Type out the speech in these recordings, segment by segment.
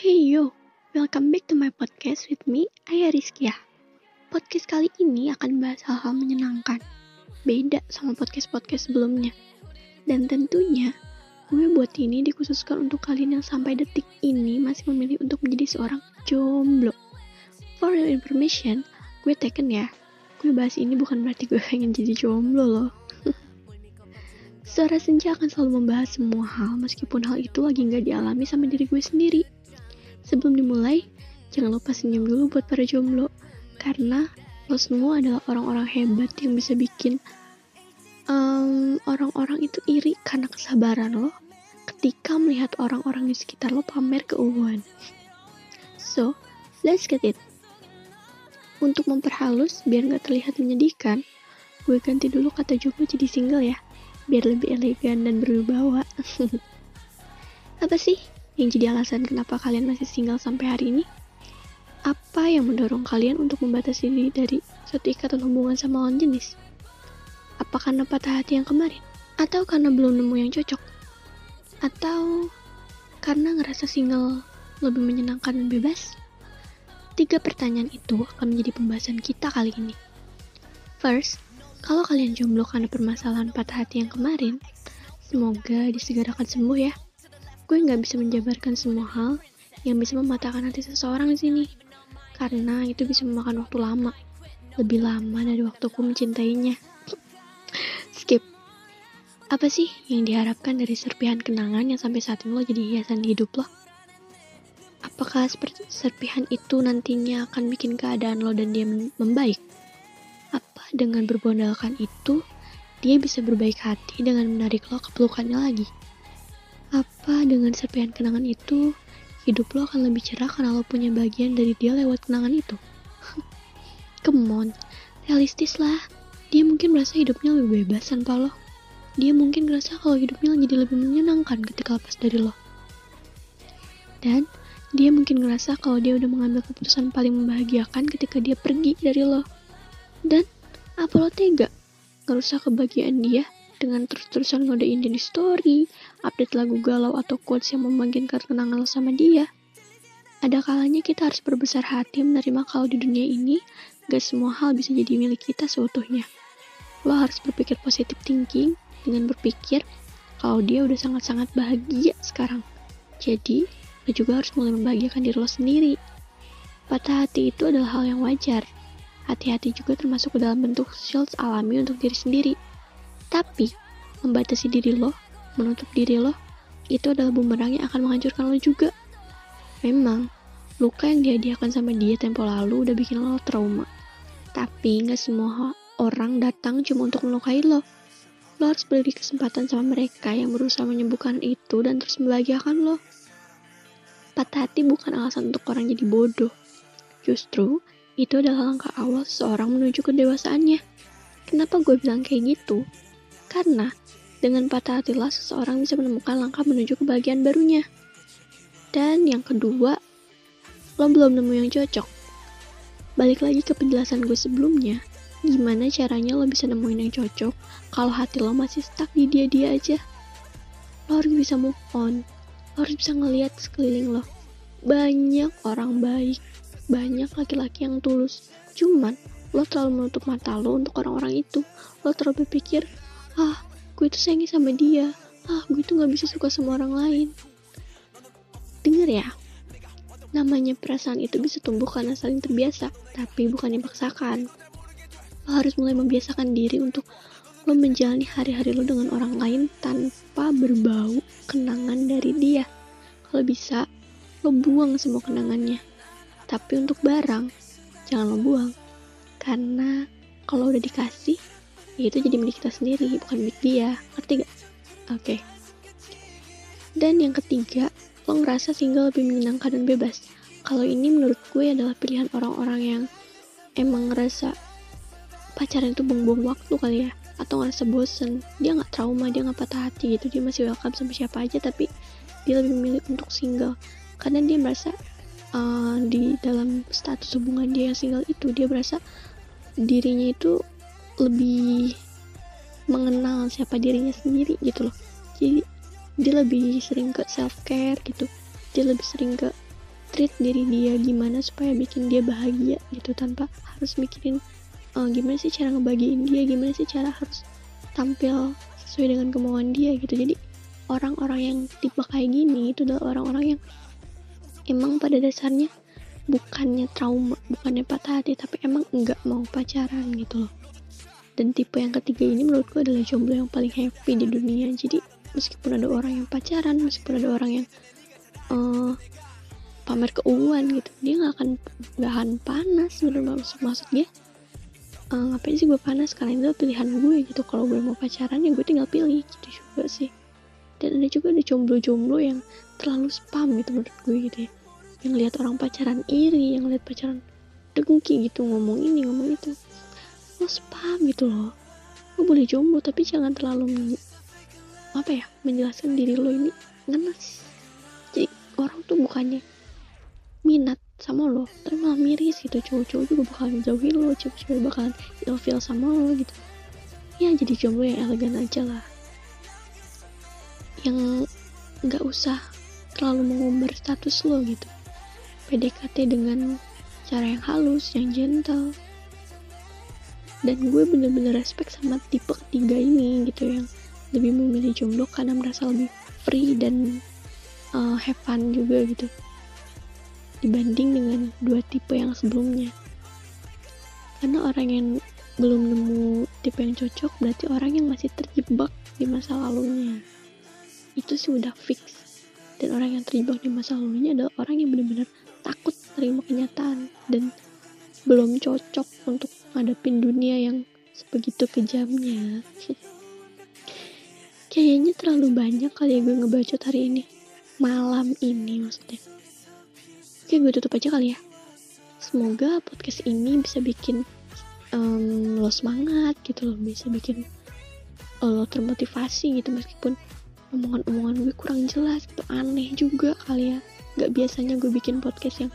Hey yo, welcome back to my podcast with me, Aya Rizkia. Podcast kali ini akan bahas hal-hal menyenangkan, beda sama podcast-podcast sebelumnya. Dan tentunya, gue buat ini dikhususkan untuk kalian yang sampai detik ini masih memilih untuk menjadi seorang jomblo. For your information, gue taken ya. Gue bahas ini bukan berarti gue pengen jadi jomblo loh. Suara senja akan selalu membahas semua hal meskipun hal itu lagi nggak dialami sama diri gue sendiri. Sebelum dimulai, jangan lupa senyum dulu buat para jomblo, karena lo semua adalah orang-orang hebat yang bisa bikin orang orang-orang itu iri karena kesabaran lo ketika melihat orang-orang di sekitar lo pamer keuangan. So, let's get it. Untuk memperhalus biar nggak terlihat menyedihkan, gue ganti dulu kata jomblo jadi single ya, biar lebih elegan dan berwibawa. Apa sih yang jadi alasan kenapa kalian masih single sampai hari ini? Apa yang mendorong kalian untuk membatasi diri dari suatu ikatan hubungan sama lawan jenis? Apa karena patah hati yang kemarin? Atau karena belum nemu yang cocok? Atau karena ngerasa single lebih menyenangkan dan bebas? Tiga pertanyaan itu akan menjadi pembahasan kita kali ini. First, kalau kalian jomblo karena permasalahan patah hati yang kemarin, semoga disegerakan sembuh ya gue nggak bisa menjabarkan semua hal yang bisa mematahkan hati seseorang di sini. Karena itu bisa memakan waktu lama. Lebih lama dari waktuku mencintainya. Skip. Apa sih yang diharapkan dari serpihan kenangan yang sampai saat ini lo jadi hiasan hidup lo? Apakah serpihan itu nantinya akan bikin keadaan lo dan dia membaik? Apa dengan berbondalkan itu dia bisa berbaik hati dengan menarik lo ke pelukannya lagi apa dengan serpihan kenangan itu, hidup lo akan lebih cerah karena lo punya bagian dari dia lewat kenangan itu? Come on, realistis lah. Dia mungkin merasa hidupnya lebih bebas tanpa lo. Dia mungkin merasa kalau hidupnya jadi lebih menyenangkan ketika lepas dari lo. Dan dia mungkin ngerasa kalau dia udah mengambil keputusan paling membahagiakan ketika dia pergi dari lo. Dan apa lo tega ngerusak kebahagiaan dia dengan terus-terusan ngodein di story, update lagu galau atau quotes yang membangkitkan kenangan lo sama dia. Ada kalanya kita harus berbesar hati menerima kalau di dunia ini gak semua hal bisa jadi milik kita seutuhnya. Lo harus berpikir positif thinking dengan berpikir kalau dia udah sangat-sangat bahagia sekarang. Jadi, lo juga harus mulai membahagiakan diri lo sendiri. Patah hati itu adalah hal yang wajar. Hati-hati juga termasuk ke dalam bentuk shield alami untuk diri sendiri. Tapi, membatasi diri lo, menutup diri lo, itu adalah bumerang yang akan menghancurkan lo juga. Memang, luka yang dihadiahkan sama dia tempo lalu udah bikin lo trauma. Tapi, nggak semua orang datang cuma untuk melukai lo. Lo harus beri kesempatan sama mereka yang berusaha menyembuhkan itu dan terus membahagiakan lo. Patah hati bukan alasan untuk orang jadi bodoh. Justru, itu adalah langkah awal seseorang menuju kedewasaannya. Kenapa gue bilang kayak gitu? Karena dengan patah hatilah seseorang bisa menemukan langkah menuju kebahagiaan barunya. Dan yang kedua, lo belum nemu yang cocok. Balik lagi ke penjelasan gue sebelumnya, gimana caranya lo bisa nemuin yang cocok kalau hati lo masih stuck di dia-dia aja. Lo harus bisa move on, lo harus bisa ngeliat sekeliling lo. Banyak orang baik, banyak laki-laki yang tulus. Cuman, lo terlalu menutup mata lo untuk orang-orang itu. Lo terlalu berpikir, ah gue tuh sayang sama dia. Ah gue tuh gak bisa suka sama orang lain. Denger ya. Namanya perasaan itu bisa tumbuh karena saling terbiasa tapi bukan dipaksakan. Lo harus mulai membiasakan diri untuk lo menjalani hari-hari lo dengan orang lain tanpa berbau kenangan dari dia. Kalau bisa lo buang semua kenangannya. Tapi untuk barang jangan lo buang. Karena kalau udah dikasih ya itu jadi milik kita sendiri bukan milik dia. Ngerti gak? oke. Okay. dan yang ketiga lo ngerasa single lebih menyenangkan dan bebas. Kalau ini menurut gue adalah pilihan orang-orang yang emang ngerasa pacaran itu buang-buang waktu kali ya. Atau ngerasa bosen. Dia nggak trauma dia nggak patah hati gitu. Dia masih welcome sama siapa aja tapi dia lebih memilih untuk single. Karena dia merasa uh, di dalam status hubungan dia yang single itu dia merasa dirinya itu lebih mengenal siapa dirinya sendiri gitu loh. Jadi dia lebih sering ke self care gitu. Dia lebih sering ke treat diri dia gimana supaya bikin dia bahagia gitu tanpa harus mikirin uh, gimana sih cara ngebagiin dia? Gimana sih cara harus tampil sesuai dengan kemauan dia? Gitu. Jadi orang-orang yang tipe kayak gini itu adalah orang-orang yang emang pada dasarnya bukannya trauma bukannya patah hati tapi emang enggak mau pacaran gitu loh dan tipe yang ketiga ini menurutku adalah jomblo yang paling happy di dunia. Jadi meskipun ada orang yang pacaran meskipun ada orang yang uh, pamer keuangan gitu dia nggak akan akan panas bener maksud maksudnya uh, ngapain sih gue panas? Kalian itu pilihan gue gitu. Kalau gue mau pacaran ya gue tinggal pilih gitu juga sih. Dan ada juga ada jomblo-jomblo yang terlalu spam gitu menurut gue gitu ya. Yang lihat orang pacaran iri yang lihat pacaran dengki gitu ngomong ini ngomong itu spam gitu loh. Lo boleh jomblo tapi jangan terlalu apa ya menjelaskan diri lo ini ngenes jadi orang tuh bukannya minat sama lo tapi malah miris gitu. Cowok-cowok juga bakalan jauhin lo cewek-cewek bakalan ilfil sama lo gitu. Ya jadi jomblo yang elegan aja lah. Yang nggak usah terlalu mengumbar status lo gitu. PDKT dengan cara yang halus, yang gentle. Dan gue bener-bener respect sama tipe ketiga ini gitu yang lebih memilih jomblo karena merasa lebih free dan uh, have fun juga gitu. Dibanding dengan dua tipe yang sebelumnya. Karena orang yang belum nemu tipe yang cocok berarti orang yang masih terjebak di masa lalunya. Itu sih udah fix. Dan orang yang terjebak di masa lalunya adalah orang yang benar-benar takut terima kenyataan. Dan belum cocok untuk ngadepin dunia yang sebegitu kejamnya. Kayaknya terlalu banyak kali ya gue ngebacot hari ini. Malam ini maksudnya. Oke gue tutup aja kali ya. Semoga podcast ini bisa bikin um, lo semangat gitu loh. Bisa bikin lo termotivasi gitu meskipun omongan-omongan gue kurang jelas gitu. Aneh juga kali ya. Gak biasanya gue bikin podcast yang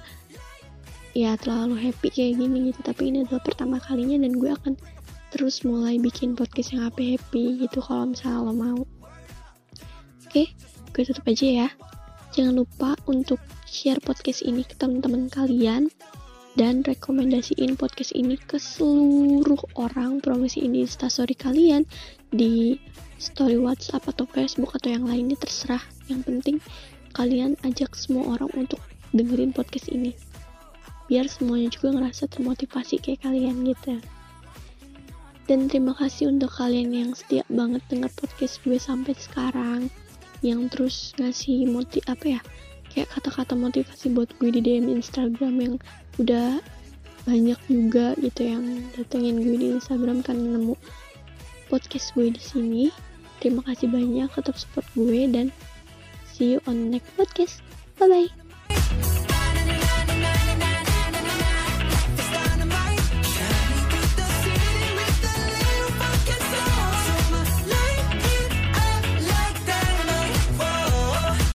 ya terlalu happy kayak gini gitu. Tapi ini adalah pertama kalinya dan gue akan terus mulai bikin podcast yang happy happy gitu kalau misalnya lo mau. Oke gue tutup aja ya. Jangan lupa untuk share podcast ini ke teman-teman kalian dan rekomendasiin podcast ini ke seluruh orang. Promosi ini instastory kalian di story WhatsApp atau Facebook atau yang lainnya terserah. Yang penting kalian ajak semua orang untuk dengerin podcast ini biar semuanya juga ngerasa termotivasi kayak kalian gitu dan terima kasih untuk kalian yang setia banget denger podcast gue sampai sekarang yang terus ngasih motiv apa ya kayak kata-kata motivasi buat gue di DM Instagram yang udah banyak juga gitu yang datengin gue di Instagram kan nemu podcast gue di sini terima kasih banyak tetap support gue dan See you on next podcast. Bye bye.